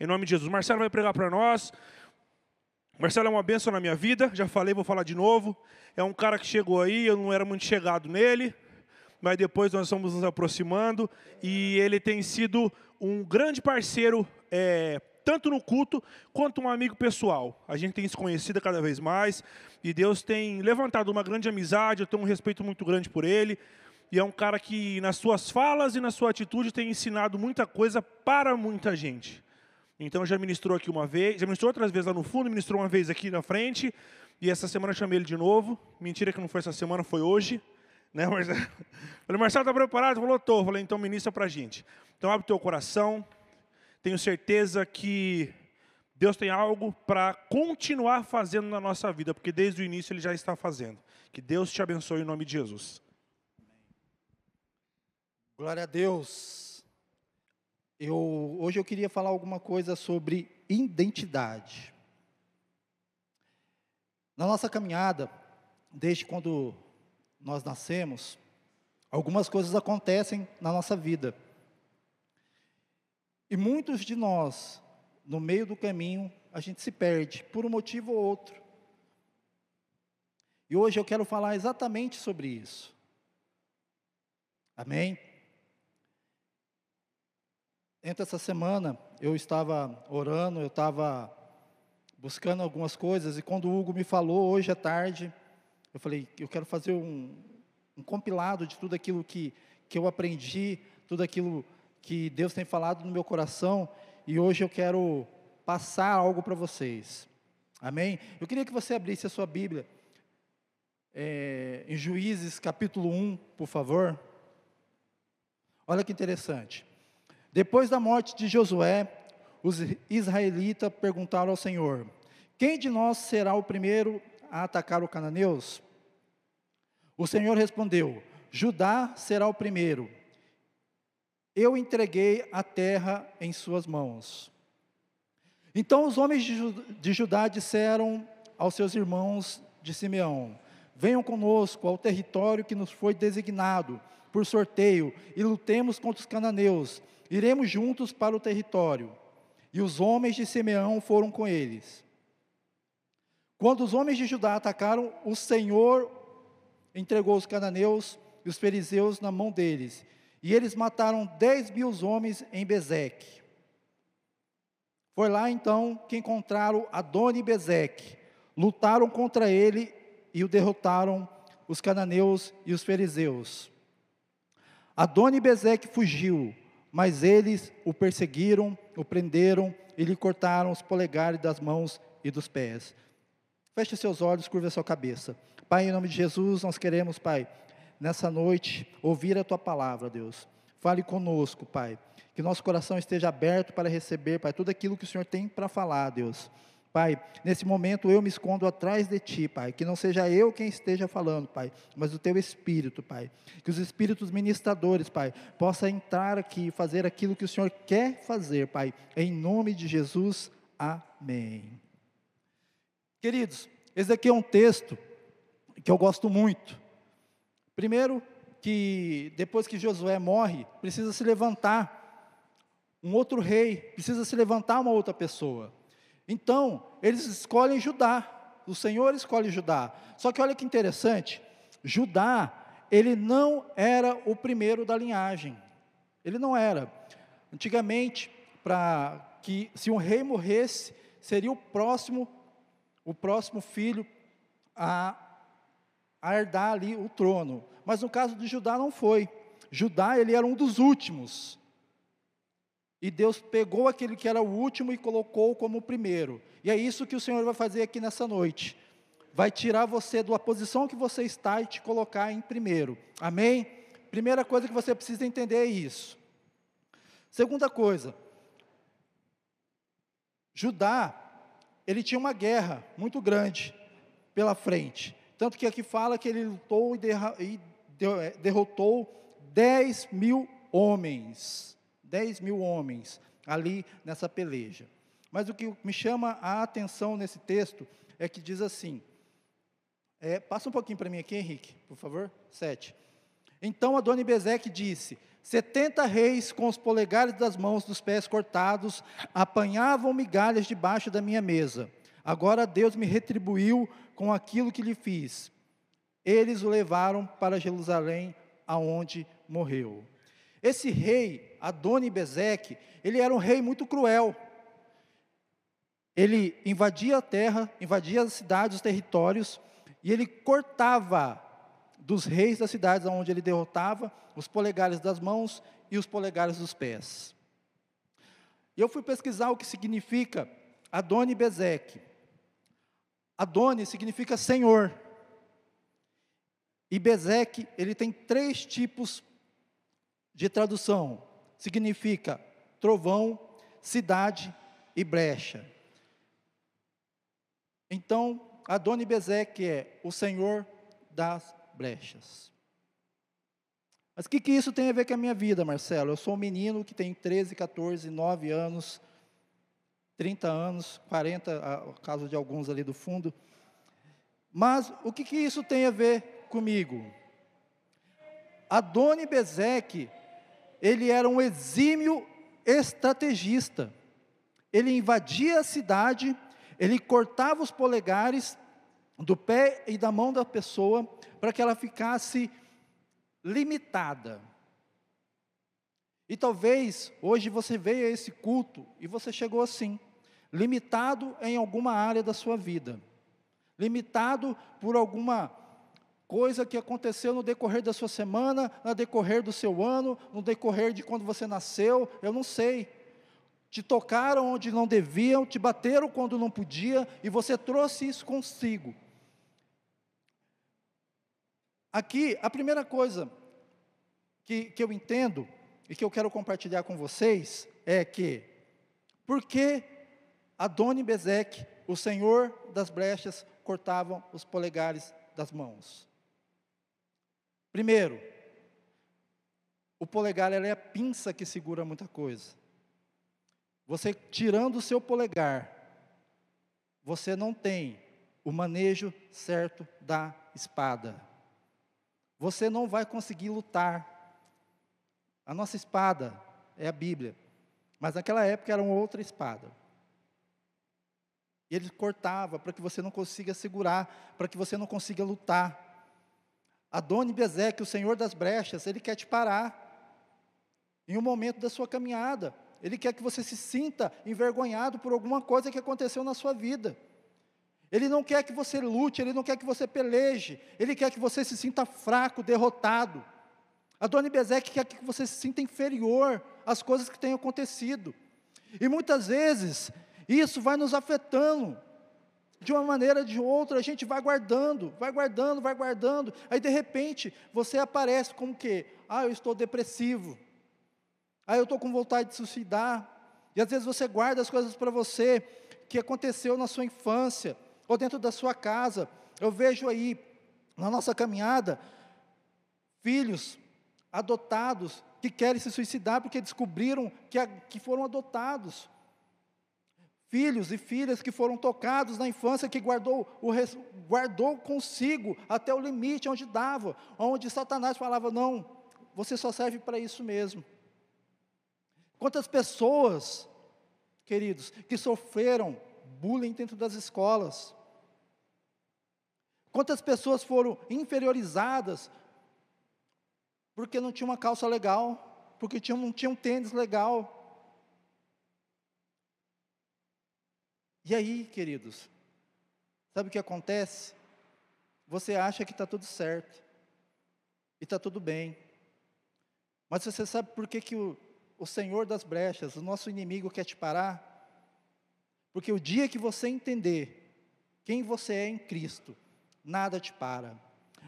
Em nome de Jesus. Marcelo vai pregar para nós. Marcelo é uma bênção na minha vida, já falei, vou falar de novo. É um cara que chegou aí, eu não era muito chegado nele, mas depois nós estamos nos aproximando e ele tem sido um grande parceiro, é, tanto no culto quanto um amigo pessoal. A gente tem se conhecido cada vez mais e Deus tem levantado uma grande amizade, eu tenho um respeito muito grande por ele. E é um cara que, nas suas falas e na sua atitude, tem ensinado muita coisa para muita gente. Então já ministrou aqui uma vez, já ministrou outras vezes lá no fundo, ministrou uma vez aqui na frente, e essa semana eu chamei ele de novo. Mentira que não foi essa semana, foi hoje. Né, Marcelo? Falei, Marcelo, está preparado? Falou, estou. Falei, então ministra para a gente. Então abre o teu coração. Tenho certeza que Deus tem algo para continuar fazendo na nossa vida, porque desde o início Ele já está fazendo. Que Deus te abençoe em nome de Jesus. Glória a Deus. Eu, hoje eu queria falar alguma coisa sobre identidade. Na nossa caminhada, desde quando nós nascemos, algumas coisas acontecem na nossa vida. E muitos de nós, no meio do caminho, a gente se perde, por um motivo ou outro. E hoje eu quero falar exatamente sobre isso. Amém? Entre essa semana, eu estava orando, eu estava buscando algumas coisas, e quando o Hugo me falou hoje à tarde, eu falei, eu quero fazer um, um compilado de tudo aquilo que, que eu aprendi, tudo aquilo que Deus tem falado no meu coração, e hoje eu quero passar algo para vocês. Amém? Eu queria que você abrisse a sua Bíblia é, em Juízes capítulo 1, por favor. Olha que interessante. Depois da morte de Josué, os israelitas perguntaram ao Senhor: Quem de nós será o primeiro a atacar os cananeus? O Senhor respondeu: Judá será o primeiro. Eu entreguei a terra em suas mãos. Então os homens de Judá disseram aos seus irmãos de Simeão: Venham conosco ao território que nos foi designado por sorteio e lutemos contra os cananeus Iremos juntos para o território. E os homens de Simeão foram com eles. Quando os homens de Judá atacaram, o Senhor entregou os cananeus e os fariseus na mão deles. E eles mataram dez mil homens em Bezeque. Foi lá então que encontraram Adoni Bezeque. Lutaram contra ele e o derrotaram, os cananeus e os fariseus. Adoni Bezeque fugiu, mas eles o perseguiram, o prenderam e lhe cortaram os polegares das mãos e dos pés. Feche seus olhos, curva sua cabeça. Pai, em nome de Jesus, nós queremos, Pai, nessa noite, ouvir a tua palavra, Deus. Fale conosco, Pai. Que nosso coração esteja aberto para receber, Pai, tudo aquilo que o Senhor tem para falar, Deus. Pai, nesse momento eu me escondo atrás de Ti, Pai, que não seja eu quem esteja falando, Pai, mas o Teu Espírito, Pai, que os Espíritos ministradores, Pai, possam entrar aqui e fazer aquilo que o Senhor quer fazer, Pai, em nome de Jesus, amém. Queridos, esse aqui é um texto que eu gosto muito. Primeiro, que depois que Josué morre, precisa se levantar um outro rei, precisa se levantar uma outra pessoa. Então, eles escolhem Judá. O Senhor escolhe Judá. Só que olha que interessante, Judá, ele não era o primeiro da linhagem. Ele não era. Antigamente, para que se um rei morresse, seria o próximo o próximo filho a, a herdar ali o trono. Mas no caso de Judá não foi. Judá, ele era um dos últimos. E Deus pegou aquele que era o último e colocou como o primeiro. E é isso que o Senhor vai fazer aqui nessa noite. Vai tirar você da posição que você está e te colocar em primeiro. Amém? Primeira coisa que você precisa entender é isso. Segunda coisa, Judá, ele tinha uma guerra muito grande pela frente. Tanto que aqui fala que ele lutou e, é, derrotou 10 mil homens. 10 mil homens ali nessa peleja. Mas o que me chama a atenção nesse texto é que diz assim: é, passa um pouquinho para mim aqui, Henrique, por favor. 7. Então Adoni Bezeque disse: Setenta reis com os polegares das mãos dos pés cortados apanhavam migalhas debaixo da minha mesa. Agora Deus me retribuiu com aquilo que lhe fiz. Eles o levaram para Jerusalém, aonde morreu. Esse rei, Adoni-Bezeque, ele era um rei muito cruel. Ele invadia a terra, invadia as cidades, os territórios, e ele cortava dos reis das cidades onde ele derrotava os polegares das mãos e os polegares dos pés. E eu fui pesquisar o que significa Adoni-Bezeque. Adoni significa Senhor. E Bezeque, ele tem três tipos de tradução. Significa trovão, cidade e brecha. Então, Adoni Bezeque é o Senhor das brechas. Mas o que, que isso tem a ver com a minha vida, Marcelo? Eu sou um menino que tem 13, 14, 9 anos, 30 anos, 40, no caso de alguns ali do fundo. Mas o que, que isso tem a ver comigo? Adoni Bezeque, ele era um exímio estrategista. Ele invadia a cidade ele cortava os polegares do pé e da mão da pessoa para que ela ficasse limitada. E talvez hoje você veio a esse culto e você chegou assim, limitado em alguma área da sua vida, limitado por alguma coisa que aconteceu no decorrer da sua semana, no decorrer do seu ano, no decorrer de quando você nasceu, eu não sei te tocaram onde não deviam, te bateram quando não podia, e você trouxe isso consigo. Aqui, a primeira coisa que, que eu entendo e que eu quero compartilhar com vocês é que, por que Adoni Bezeque, o senhor das brechas, cortavam os polegares das mãos? Primeiro, o polegar é a pinça que segura muita coisa. Você tirando o seu polegar, você não tem o manejo certo da espada. Você não vai conseguir lutar. A nossa espada é a Bíblia, mas naquela época era uma outra espada. E ele cortava para que você não consiga segurar, para que você não consiga lutar. Adoni Bezeque, o Senhor das brechas, ele quer te parar em um momento da sua caminhada. Ele quer que você se sinta envergonhado por alguma coisa que aconteceu na sua vida. Ele não quer que você lute, ele não quer que você peleje, ele quer que você se sinta fraco, derrotado. A Dona Bezeque quer que você se sinta inferior às coisas que têm acontecido. E muitas vezes, isso vai nos afetando, de uma maneira ou de outra, a gente vai guardando, vai guardando, vai guardando, aí de repente, você aparece como que, ah, eu estou depressivo, ah, eu estou com vontade de suicidar. E às vezes você guarda as coisas para você que aconteceu na sua infância ou dentro da sua casa. Eu vejo aí na nossa caminhada filhos adotados que querem se suicidar porque descobriram que, que foram adotados. Filhos e filhas que foram tocados na infância, que guardou, o, guardou consigo até o limite onde dava, onde Satanás falava: não, você só serve para isso mesmo. Quantas pessoas, queridos, que sofreram bullying dentro das escolas? Quantas pessoas foram inferiorizadas porque não tinha uma calça legal, porque tinha, não tinha um tênis legal? E aí, queridos, sabe o que acontece? Você acha que está tudo certo, e está tudo bem, mas você sabe por que, que o, o Senhor das brechas, o nosso inimigo quer te parar, porque o dia que você entender quem você é em Cristo, nada te para.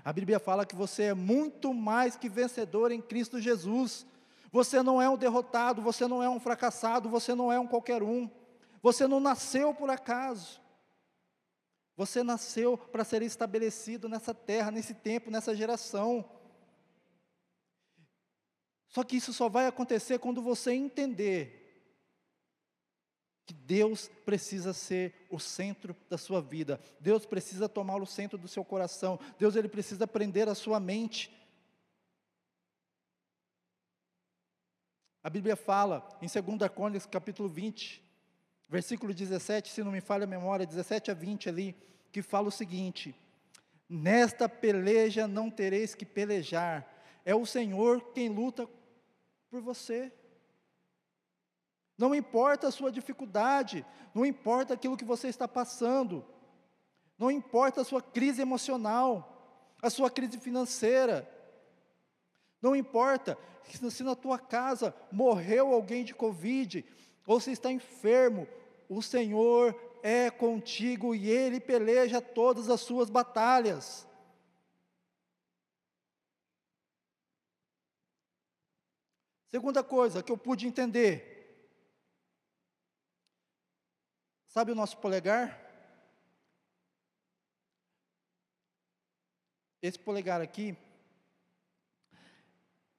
A Bíblia fala que você é muito mais que vencedor em Cristo Jesus. Você não é um derrotado, você não é um fracassado, você não é um qualquer um. Você não nasceu por acaso. Você nasceu para ser estabelecido nessa terra, nesse tempo, nessa geração. Só que isso só vai acontecer quando você entender que Deus precisa ser o centro da sua vida. Deus precisa tomar o centro do seu coração. Deus ele precisa prender a sua mente. A Bíblia fala em 2 Crônicas, capítulo 20, versículo 17, se não me falha a memória, 17 a 20 ali, que fala o seguinte: Nesta peleja não tereis que pelejar, é o Senhor quem luta por você. Não importa a sua dificuldade, não importa aquilo que você está passando, não importa a sua crise emocional, a sua crise financeira, não importa se na tua casa morreu alguém de Covid, ou se está enfermo, o Senhor é contigo e Ele peleja todas as suas batalhas. Segunda coisa que eu pude entender. Sabe o nosso polegar? Esse polegar aqui,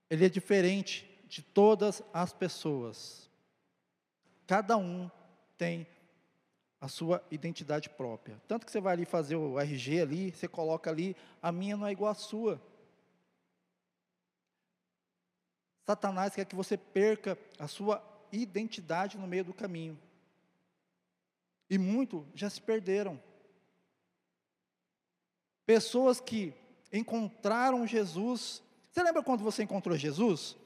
ele é diferente de todas as pessoas. Cada um tem a sua identidade própria. Tanto que você vai ali fazer o RG ali, você coloca ali, a minha não é igual à sua. Satanás quer que você perca a sua identidade no meio do caminho. E muito já se perderam. Pessoas que encontraram Jesus. Você lembra quando você encontrou Jesus?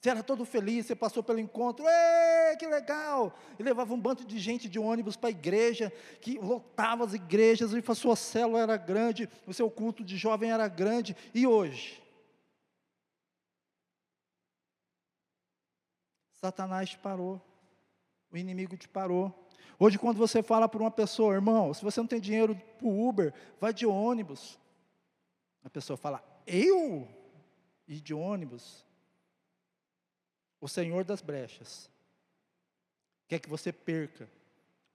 Você era todo feliz, você passou pelo encontro, Ei, que legal! E levava um bando de gente de ônibus para a igreja, que lotava as igrejas, e a sua célula era grande, o seu culto de jovem era grande. E hoje? Satanás te parou, o inimigo te parou. Hoje, quando você fala para uma pessoa, irmão, se você não tem dinheiro para o Uber, vai de ônibus. A pessoa fala, eu? Ir de ônibus? o Senhor das brechas quer que você perca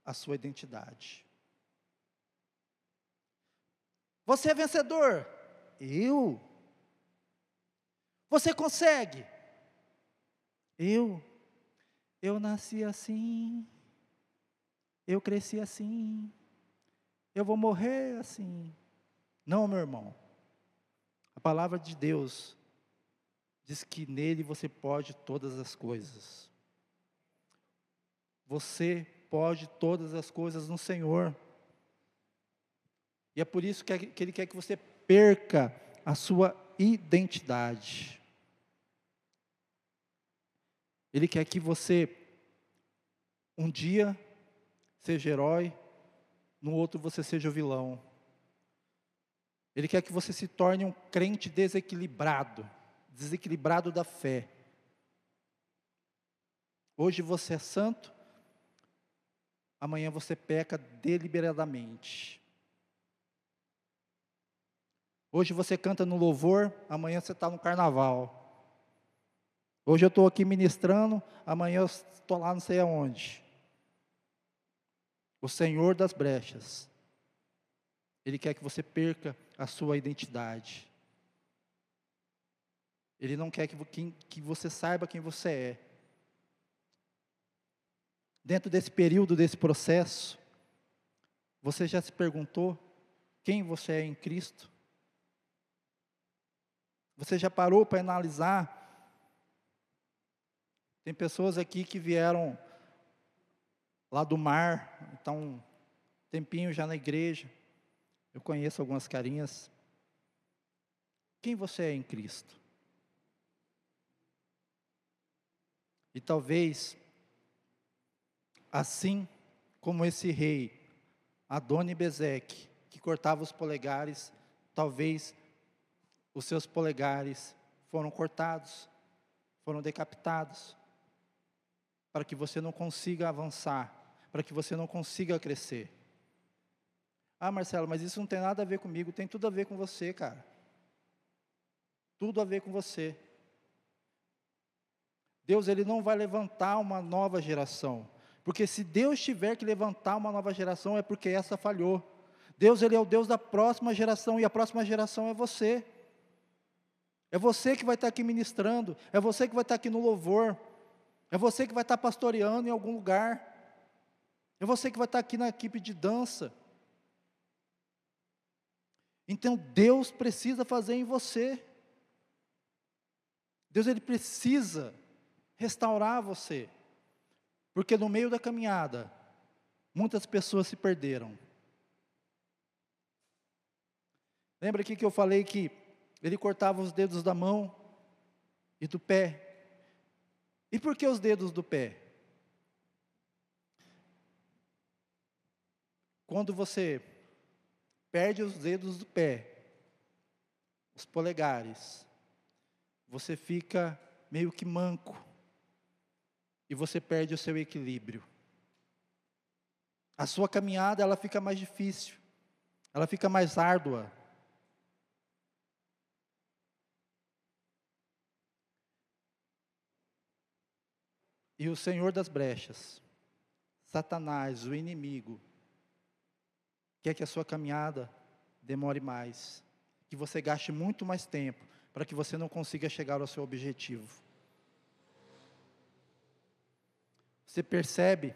a sua identidade. Você é vencedor? Eu. Você consegue? Eu. Eu nasci assim. Eu cresci assim. Eu vou morrer assim. Não, meu irmão. A palavra de Deus diz que nele você pode todas as coisas. Você pode todas as coisas no Senhor. E é por isso que Ele quer que você perca a sua identidade. Ele quer que você, um dia, seja herói, no outro você seja o vilão. Ele quer que você se torne um crente desequilibrado desequilibrado da fé. Hoje você é santo, amanhã você peca deliberadamente. Hoje você canta no louvor, amanhã você está no carnaval. Hoje eu estou aqui ministrando, amanhã eu estou lá não sei aonde. O Senhor das brechas, Ele quer que você perca a sua identidade. Ele não quer que, que, que você saiba quem você é. Dentro desse período, desse processo, você já se perguntou quem você é em Cristo? Você já parou para analisar? Tem pessoas aqui que vieram lá do mar, estão um tempinho já na igreja. Eu conheço algumas carinhas. Quem você é em Cristo? E talvez, assim como esse rei, Adoni Bezeque, que cortava os polegares, talvez os seus polegares foram cortados, foram decapitados, para que você não consiga avançar, para que você não consiga crescer. Ah, Marcelo, mas isso não tem nada a ver comigo, tem tudo a ver com você, cara. Tudo a ver com você. Deus ele não vai levantar uma nova geração, porque se Deus tiver que levantar uma nova geração é porque essa falhou. Deus ele é o Deus da próxima geração e a próxima geração é você. É você que vai estar aqui ministrando, é você que vai estar aqui no louvor, é você que vai estar pastoreando em algum lugar, é você que vai estar aqui na equipe de dança. Então Deus precisa fazer em você. Deus ele precisa restaurar você. Porque no meio da caminhada, muitas pessoas se perderam. Lembra aqui que eu falei que ele cortava os dedos da mão e do pé. E por que os dedos do pé? Quando você perde os dedos do pé, os polegares, você fica meio que manco e você perde o seu equilíbrio. A sua caminhada ela fica mais difícil, ela fica mais árdua. E o Senhor das brechas, Satanás, o inimigo, quer que a sua caminhada demore mais, que você gaste muito mais tempo, para que você não consiga chegar ao seu objetivo. Você percebe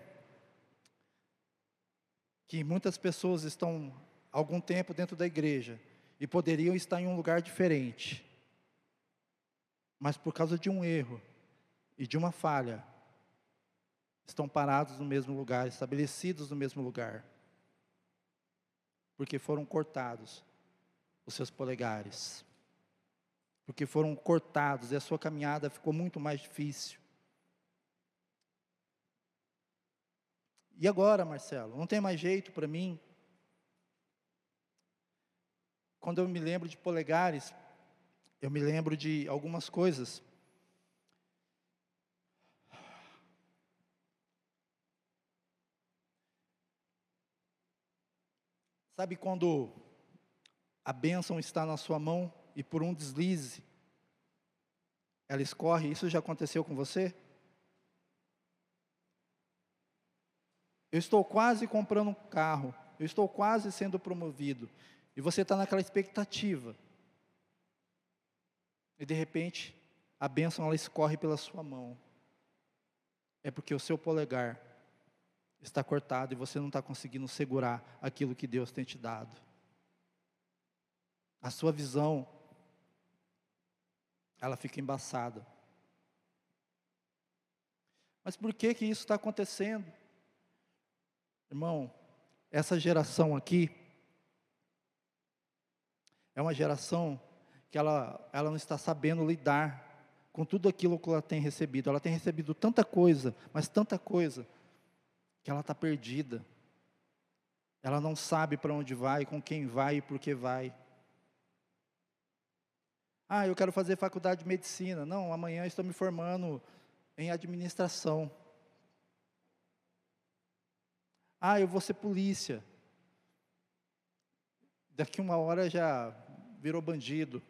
que muitas pessoas estão algum tempo dentro da igreja e poderiam estar em um lugar diferente, mas por causa de um erro e de uma falha, estão parados no mesmo lugar, estabelecidos no mesmo lugar, porque foram cortados os seus polegares, porque foram cortados e a sua caminhada ficou muito mais difícil. E agora, Marcelo, não tem mais jeito para mim? Quando eu me lembro de polegares, eu me lembro de algumas coisas Sabe quando a bênção está na sua mão e por um deslize ela escorre? Isso já aconteceu com você? Eu estou quase comprando um carro, eu estou quase sendo promovido, e você está naquela expectativa. E de repente, a bênção ela escorre pela sua mão. É porque o seu polegar está cortado e você não está conseguindo segurar aquilo que Deus tem te dado. A sua visão, ela fica embaçada. Mas por que que isso está acontecendo? Irmão, essa geração aqui é uma geração que ela, ela não está sabendo lidar com tudo aquilo que ela tem recebido. Ela tem recebido tanta coisa, mas tanta coisa, que ela está perdida. Ela não sabe para onde vai, com quem vai e por que vai. Ah, eu quero fazer faculdade de medicina. Não, amanhã estou me formando em administração. Ah, eu vou ser polícia. Daqui uma hora já virou bandido.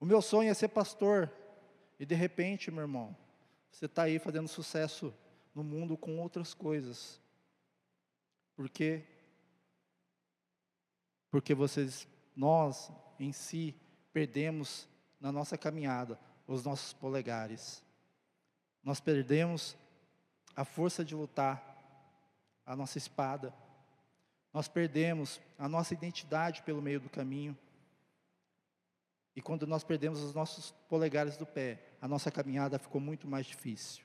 O meu sonho é ser pastor. E de repente, meu irmão, você está aí fazendo sucesso no mundo com outras coisas. Por quê? Porque vocês, nós em si, perdemos na nossa caminhada os nossos polegares. Nós perdemos a força de lutar, a nossa espada. Nós perdemos a nossa identidade pelo meio do caminho. E quando nós perdemos os nossos polegares do pé, a nossa caminhada ficou muito mais difícil.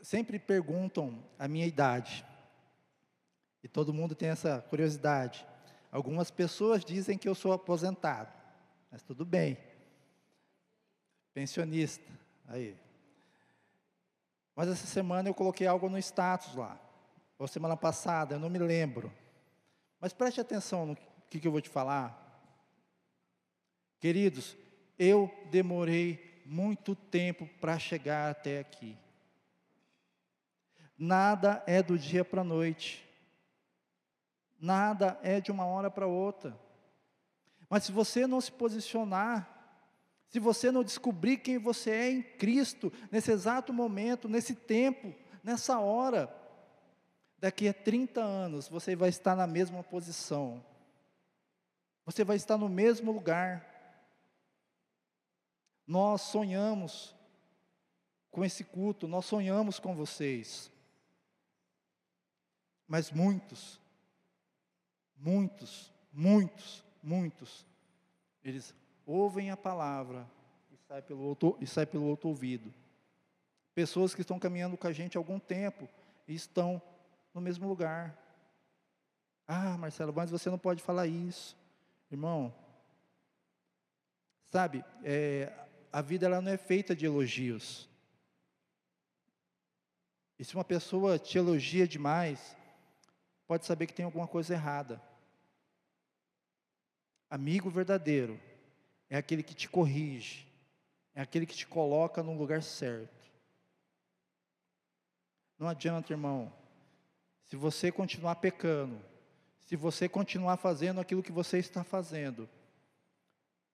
Sempre perguntam a minha idade. E todo mundo tem essa curiosidade. Algumas pessoas dizem que eu sou aposentado, mas tudo bem. Pensionista, aí. Mas essa semana eu coloquei algo no status lá. Ou semana passada, eu não me lembro. Mas preste atenção no que, que eu vou te falar. Queridos, eu demorei muito tempo para chegar até aqui. Nada é do dia para a noite. Nada é de uma hora para outra. Mas se você não se posicionar, se você não descobrir quem você é em Cristo, nesse exato momento, nesse tempo, nessa hora, daqui a 30 anos você vai estar na mesma posição. Você vai estar no mesmo lugar. Nós sonhamos com esse culto, nós sonhamos com vocês. Mas muitos, muitos, muitos muitos, eles ouvem a palavra e sai pelo outro, e sai pelo outro ouvido. Pessoas que estão caminhando com a gente há algum tempo e estão no mesmo lugar. Ah, Marcelo, mas você não pode falar isso. Irmão, sabe, é, a vida ela não é feita de elogios. E se uma pessoa te elogia demais, pode saber que tem alguma coisa errada. Amigo verdadeiro é aquele que te corrige, é aquele que te coloca no lugar certo. Não adianta, irmão, se você continuar pecando, se você continuar fazendo aquilo que você está fazendo,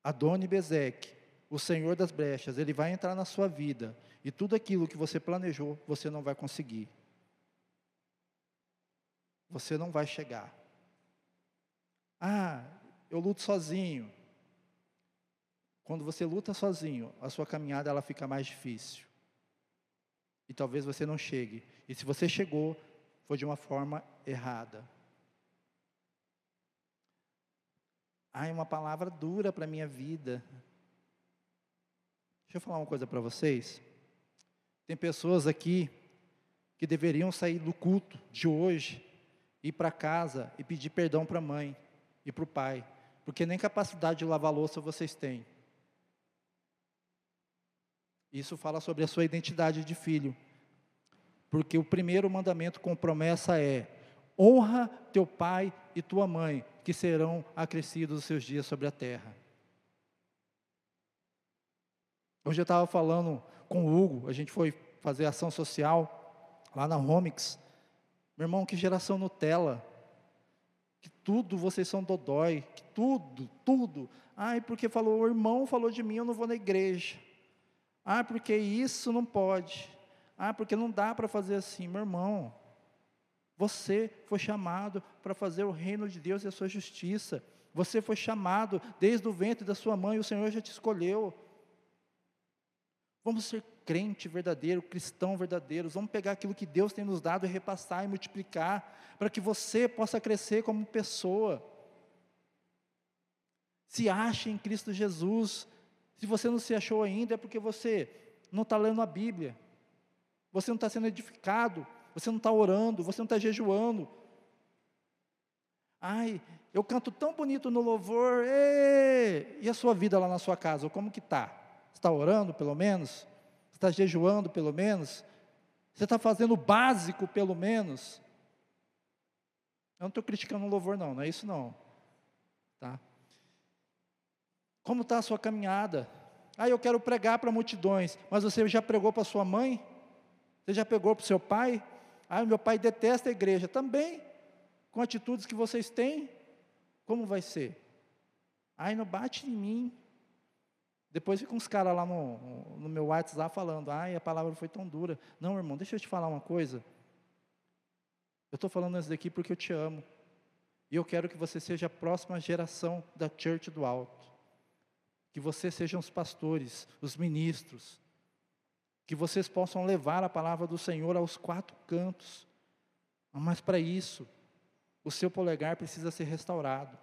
Adoni Bezek, o Senhor das brechas, ele vai entrar na sua vida e tudo aquilo que você planejou, você não vai conseguir. Você não vai chegar. Ah, eu luto sozinho. Quando você luta sozinho, a sua caminhada ela fica mais difícil. E talvez você não chegue. E se você chegou, foi de uma forma errada. Ai, uma palavra dura para a minha vida. Deixa eu falar uma coisa para vocês. Tem pessoas aqui que deveriam sair do culto de hoje, ir para casa e pedir perdão para a mãe e para o pai, porque nem capacidade de lavar louça vocês têm. Isso fala sobre a sua identidade de filho. Porque o primeiro mandamento com promessa é: honra teu pai e tua mãe, que serão acrescidos os seus dias sobre a terra. Hoje eu estava falando com o Hugo, a gente foi fazer ação social lá na Romix. Meu irmão, que geração Nutella que tudo vocês são dodói, que tudo, tudo. Ai, porque falou, o irmão falou de mim, eu não vou na igreja. Ah, porque isso não pode. Ah, porque não dá para fazer assim, meu irmão. Você foi chamado para fazer o reino de Deus e a sua justiça. Você foi chamado desde o ventre da sua mãe, o Senhor já te escolheu. Vamos ser crente verdadeiro, cristão verdadeiro. Vamos pegar aquilo que Deus tem nos dado e repassar e multiplicar, para que você possa crescer como pessoa. Se ache em Cristo Jesus. Se você não se achou ainda, é porque você não está lendo a Bíblia, você não está sendo edificado, você não está orando, você não está jejuando. Ai, eu canto tão bonito no louvor, e, e a sua vida lá na sua casa, como que está? Está orando pelo menos? Está jejuando pelo menos? Você está fazendo o básico pelo menos? Eu não estou criticando o louvor não, não é isso não. Tá? Como está a sua caminhada? Ah, eu quero pregar para multidões, mas você já pregou para sua mãe? Você já pegou para o seu pai? Ah, meu pai detesta a igreja. Também, com atitudes que vocês têm, como vai ser? Ai, não bate em mim. Depois fica uns caras lá no, no meu WhatsApp falando, ai, a palavra foi tão dura. Não, irmão, deixa eu te falar uma coisa. Eu estou falando isso daqui porque eu te amo. E eu quero que você seja a próxima geração da Church do Alto. Que vocês sejam os pastores, os ministros. Que vocês possam levar a palavra do Senhor aos quatro cantos. Mas para isso, o seu polegar precisa ser restaurado.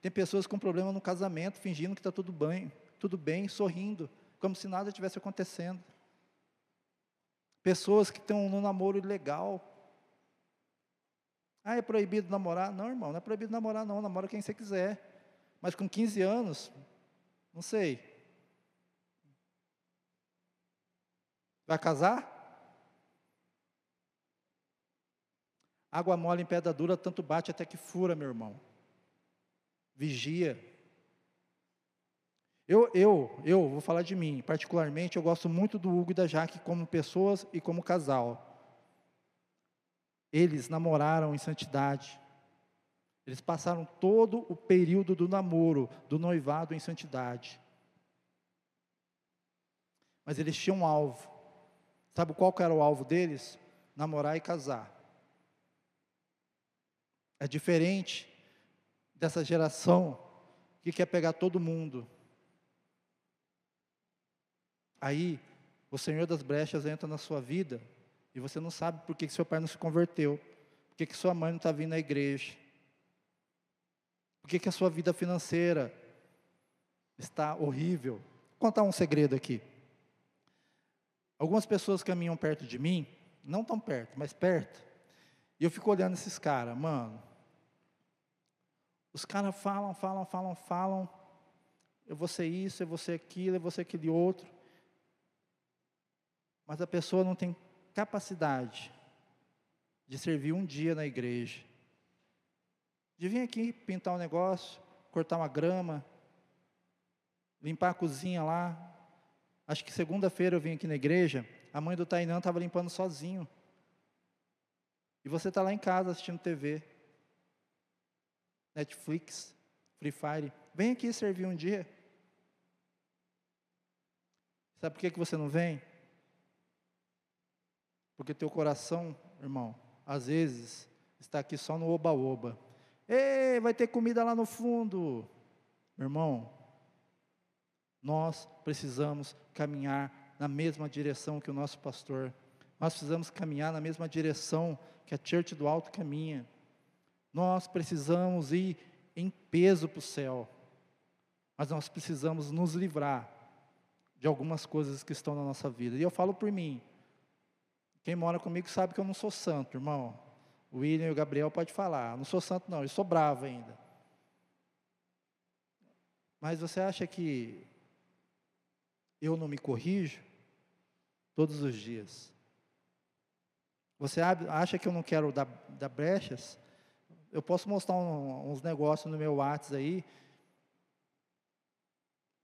Tem pessoas com problema no casamento, fingindo que está tudo bem, tudo bem, sorrindo, como se nada tivesse acontecendo. Pessoas que estão no namoro ilegal. Ah, é proibido namorar? Não, irmão, não é proibido namorar, não. Namora quem você quiser. Mas com 15 anos, não sei. Vai casar? Água mole em pedra dura, tanto bate até que fura, meu irmão vigia. Eu, eu, eu vou falar de mim, particularmente, eu gosto muito do Hugo e da Jaque como pessoas e como casal. Eles namoraram em santidade. Eles passaram todo o período do namoro, do noivado em santidade. Mas eles tinham um alvo. Sabe qual era o alvo deles? Namorar e casar. É diferente dessa geração que quer pegar todo mundo. Aí, o Senhor das brechas entra na sua vida e você não sabe por que, que seu pai não se converteu, por que, que sua mãe não está vindo à igreja. Por que, que a sua vida financeira está horrível? Vou contar um segredo aqui. Algumas pessoas caminham perto de mim, não tão perto, mas perto, e eu fico olhando esses caras, mano. Os caras falam, falam, falam, falam. Eu vou ser isso, eu vou ser aquilo, eu vou ser aquele outro. Mas a pessoa não tem capacidade de servir um dia na igreja. De vir aqui pintar um negócio, cortar uma grama, limpar a cozinha lá. Acho que segunda-feira eu vim aqui na igreja, a mãe do Tainã estava limpando sozinho. E você está lá em casa assistindo TV, Netflix, Free Fire. Vem aqui servir um dia. Sabe por que, que você não vem? Porque teu coração, irmão, às vezes está aqui só no oba-oba. Ei, vai ter comida lá no fundo. Irmão, nós precisamos caminhar na mesma direção que o nosso pastor. Nós precisamos caminhar na mesma direção que a Church do Alto caminha. Nós precisamos ir em peso para o céu. Mas nós precisamos nos livrar de algumas coisas que estão na nossa vida. E eu falo por mim. Quem mora comigo sabe que eu não sou santo, irmão. O William e o Gabriel pode falar. não sou santo não, eu sou bravo ainda. Mas você acha que eu não me corrijo todos os dias? Você acha que eu não quero dar, dar brechas? Eu posso mostrar um, uns negócios no meu WhatsApp aí.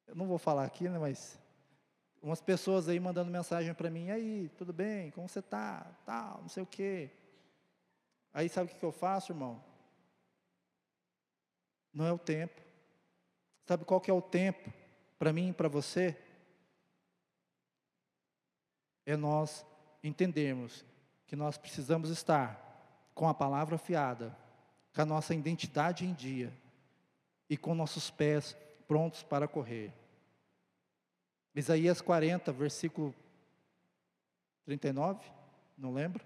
Eu não vou falar aqui, né, mas umas pessoas aí mandando mensagem para mim, aí, tudo bem? Como você está? Tal, não sei o quê. Aí sabe o que eu faço, irmão? Não é o tempo. Sabe qual que é o tempo para mim e para você? É nós entendermos que nós precisamos estar com a palavra afiada, com a nossa identidade em dia e com nossos pés prontos para correr. Isaías 40, versículo 39, não lembro,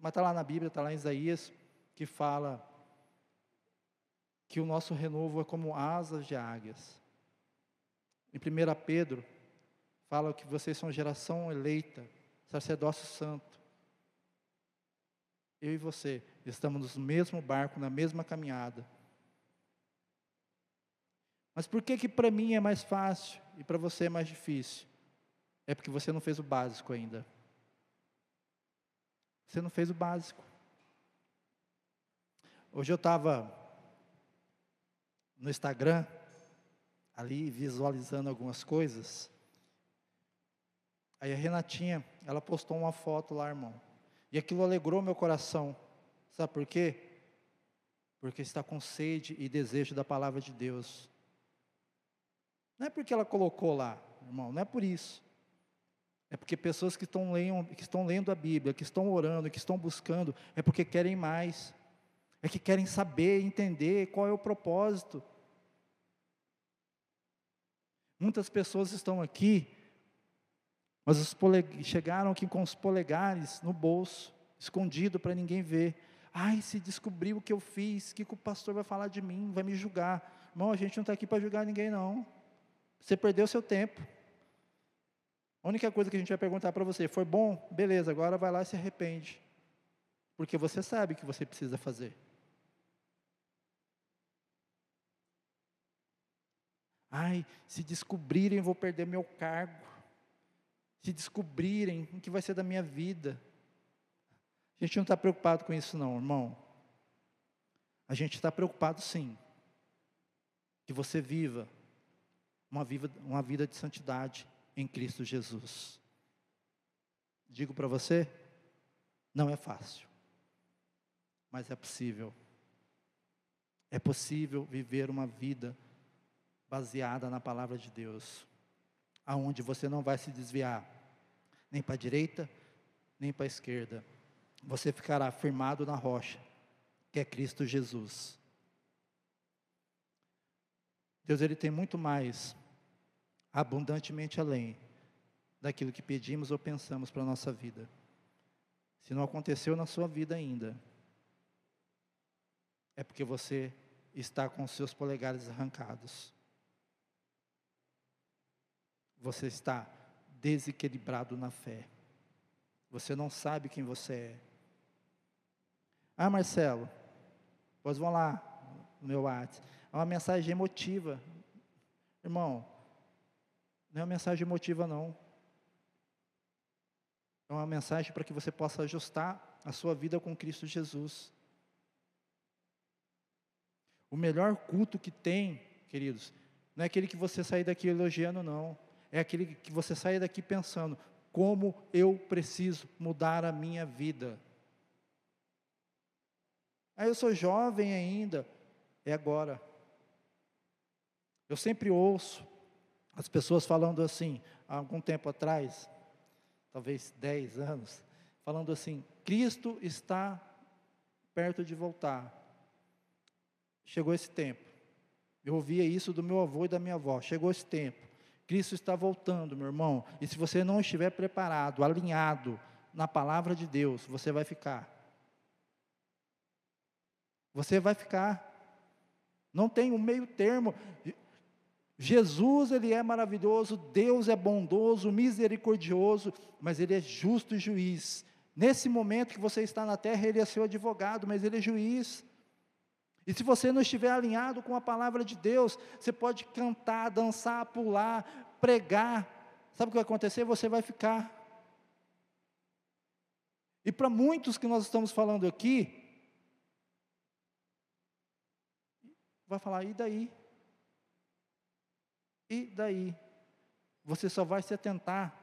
mas está lá na Bíblia, está lá em Isaías, que fala que o nosso renovo é como asas de águias. Em 1 Pedro, fala que vocês são geração eleita, sacerdócio santo, eu e você estamos no mesmo barco, na mesma caminhada. Mas por que que para mim é mais fácil e para você é mais difícil? É porque você não fez o básico ainda. Você não fez o básico. Hoje eu estava no Instagram, ali visualizando algumas coisas. Aí a Renatinha, ela postou uma foto lá, irmão. E aquilo alegrou meu coração. Sabe por quê? Porque está com sede e desejo da palavra de Deus. Não é porque ela colocou lá, irmão, não é por isso. É porque pessoas que estão, lendo, que estão lendo a Bíblia, que estão orando, que estão buscando, é porque querem mais. É que querem saber, entender qual é o propósito. Muitas pessoas estão aqui mas chegaram aqui com os polegares no bolso, escondido para ninguém ver. Ai, se descobriu o que eu fiz, o que, que o pastor vai falar de mim, vai me julgar. Irmão, a gente não está aqui para julgar ninguém, não. Você perdeu seu tempo. A única coisa que a gente vai perguntar para você, foi bom? Beleza, agora vai lá e se arrepende. Porque você sabe o que você precisa fazer. Ai, se descobrirem, vou perder meu cargo se descobrirem o que vai ser da minha vida. A gente não está preocupado com isso, não, irmão. A gente está preocupado, sim, que você viva uma, vida uma vida de santidade em Cristo Jesus. Digo para você, não é fácil, mas é possível. É possível viver uma vida baseada na palavra de Deus aonde você não vai se desviar nem para a direita, nem para a esquerda. Você ficará firmado na rocha, que é Cristo Jesus. Deus ele tem muito mais, abundantemente além daquilo que pedimos ou pensamos para a nossa vida. Se não aconteceu na sua vida ainda, é porque você está com seus polegares arrancados. Você está desequilibrado na fé. Você não sabe quem você é. Ah, Marcelo, pois vão lá no meu WhatsApp. É uma mensagem emotiva. Irmão, não é uma mensagem emotiva, não. É uma mensagem para que você possa ajustar a sua vida com Cristo Jesus. O melhor culto que tem, queridos, não é aquele que você sair daqui elogiando, não. É aquele que você sai daqui pensando: como eu preciso mudar a minha vida. Aí eu sou jovem ainda, é agora. Eu sempre ouço as pessoas falando assim, há algum tempo atrás, talvez 10 anos, falando assim: Cristo está perto de voltar. Chegou esse tempo. Eu ouvia isso do meu avô e da minha avó. Chegou esse tempo. Cristo está voltando, meu irmão. E se você não estiver preparado, alinhado na palavra de Deus, você vai ficar. Você vai ficar. Não tem um meio termo. Jesus, ele é maravilhoso, Deus é bondoso, misericordioso, mas ele é justo e juiz. Nesse momento que você está na terra, ele é seu advogado, mas ele é juiz. E se você não estiver alinhado com a palavra de Deus, você pode cantar, dançar, pular, pregar. Sabe o que vai acontecer? Você vai ficar. E para muitos que nós estamos falando aqui, vai falar, e daí? E daí? Você só vai se atentar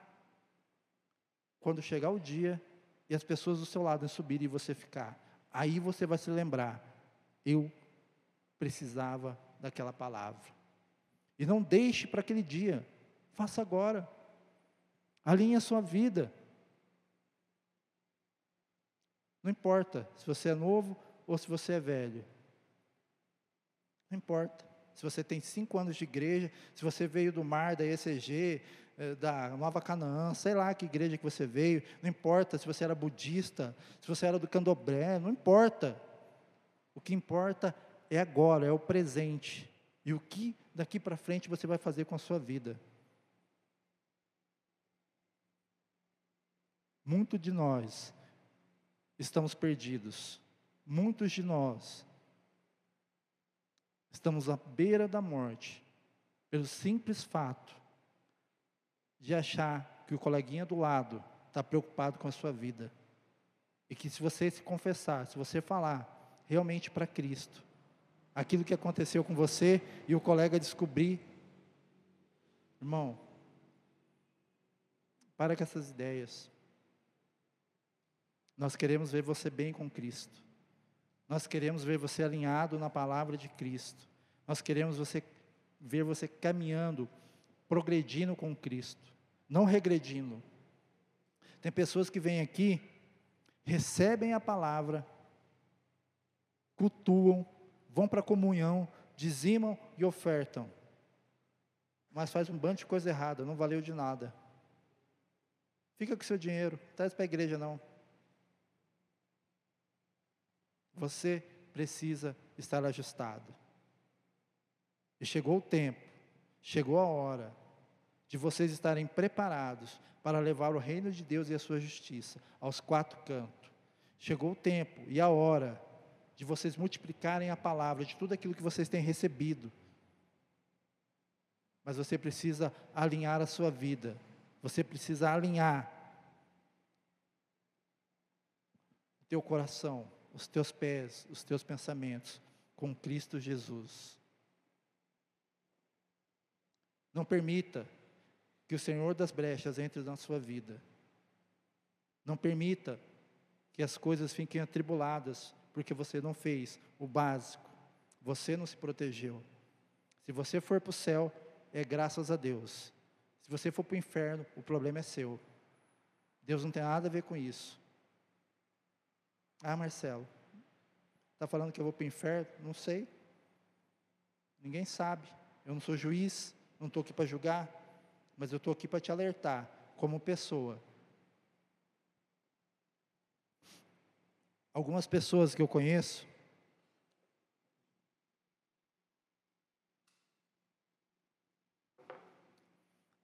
quando chegar o dia e as pessoas do seu lado subirem e você ficar. Aí você vai se lembrar, eu precisava daquela palavra. E não deixe para aquele dia, faça agora. Alinhe a sua vida. Não importa se você é novo ou se você é velho. Não importa se você tem cinco anos de igreja, se você veio do mar, da ECG, eh, da Nova Canaã, sei lá que igreja que você veio, não importa se você era budista, se você era do candomblé, não importa. O que importa é agora, é o presente. E o que daqui para frente você vai fazer com a sua vida. Muitos de nós estamos perdidos. Muitos de nós Estamos à beira da morte, pelo simples fato de achar que o coleguinha do lado está preocupado com a sua vida. E que se você se confessar, se você falar realmente para Cristo, aquilo que aconteceu com você e o colega descobrir, irmão, para com essas ideias. Nós queremos ver você bem com Cristo. Nós queremos ver você alinhado na palavra de Cristo. Nós queremos você ver você caminhando, progredindo com Cristo, não regredindo. Tem pessoas que vêm aqui, recebem a palavra, cultuam, vão para a comunhão, dizimam e ofertam. Mas faz um bando de coisa errada, não valeu de nada. Fica com seu dinheiro, traz para a igreja não. Você precisa estar ajustado. E chegou o tempo, chegou a hora de vocês estarem preparados para levar o reino de Deus e a sua justiça aos quatro cantos. Chegou o tempo e a hora de vocês multiplicarem a palavra de tudo aquilo que vocês têm recebido. Mas você precisa alinhar a sua vida. Você precisa alinhar o teu coração os teus pés, os teus pensamentos com Cristo Jesus. Não permita que o Senhor das brechas entre na sua vida. Não permita que as coisas fiquem atribuladas, porque você não fez o básico, você não se protegeu. Se você for para o céu, é graças a Deus. Se você for para o inferno, o problema é seu. Deus não tem nada a ver com isso. Ah, Marcelo, está falando que eu vou para o inferno? Não sei. Ninguém sabe. Eu não sou juiz, não estou aqui para julgar, mas eu estou aqui para te alertar, como pessoa. Algumas pessoas que eu conheço,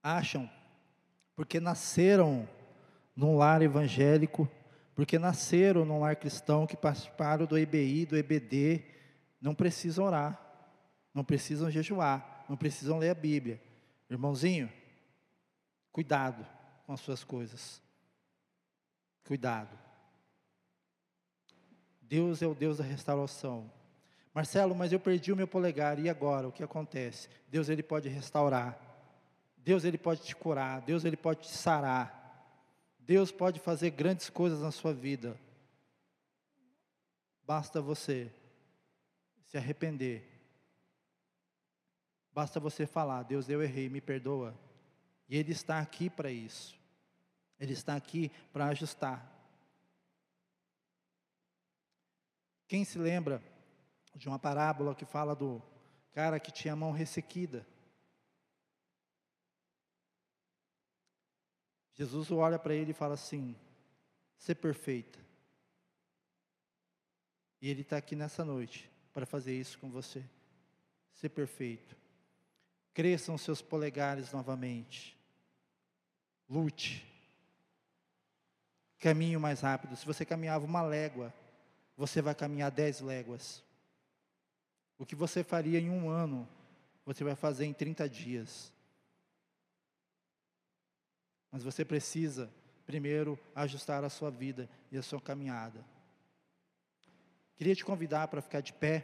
acham, porque nasceram num lar evangélico, porque nasceram num lar cristão, que participaram do EBI, do EBD, não precisam orar, não precisam jejuar, não precisam ler a Bíblia. Irmãozinho, cuidado com as suas coisas. Cuidado. Deus é o Deus da restauração. Marcelo, mas eu perdi o meu polegar, e agora? O que acontece? Deus ele pode restaurar. Deus ele pode te curar, Deus ele pode te sarar. Deus pode fazer grandes coisas na sua vida. Basta você se arrepender. Basta você falar: Deus, eu errei, me perdoa. E Ele está aqui para isso. Ele está aqui para ajustar. Quem se lembra de uma parábola que fala do cara que tinha a mão ressequida? Jesus olha para ele e fala assim: ser perfeita. E Ele está aqui nessa noite para fazer isso com você. Ser perfeito. Cresçam seus polegares novamente. Lute. Caminho mais rápido. Se você caminhava uma légua, você vai caminhar dez léguas. O que você faria em um ano, você vai fazer em 30 dias. Mas você precisa, primeiro, ajustar a sua vida e a sua caminhada. Queria te convidar para ficar de pé.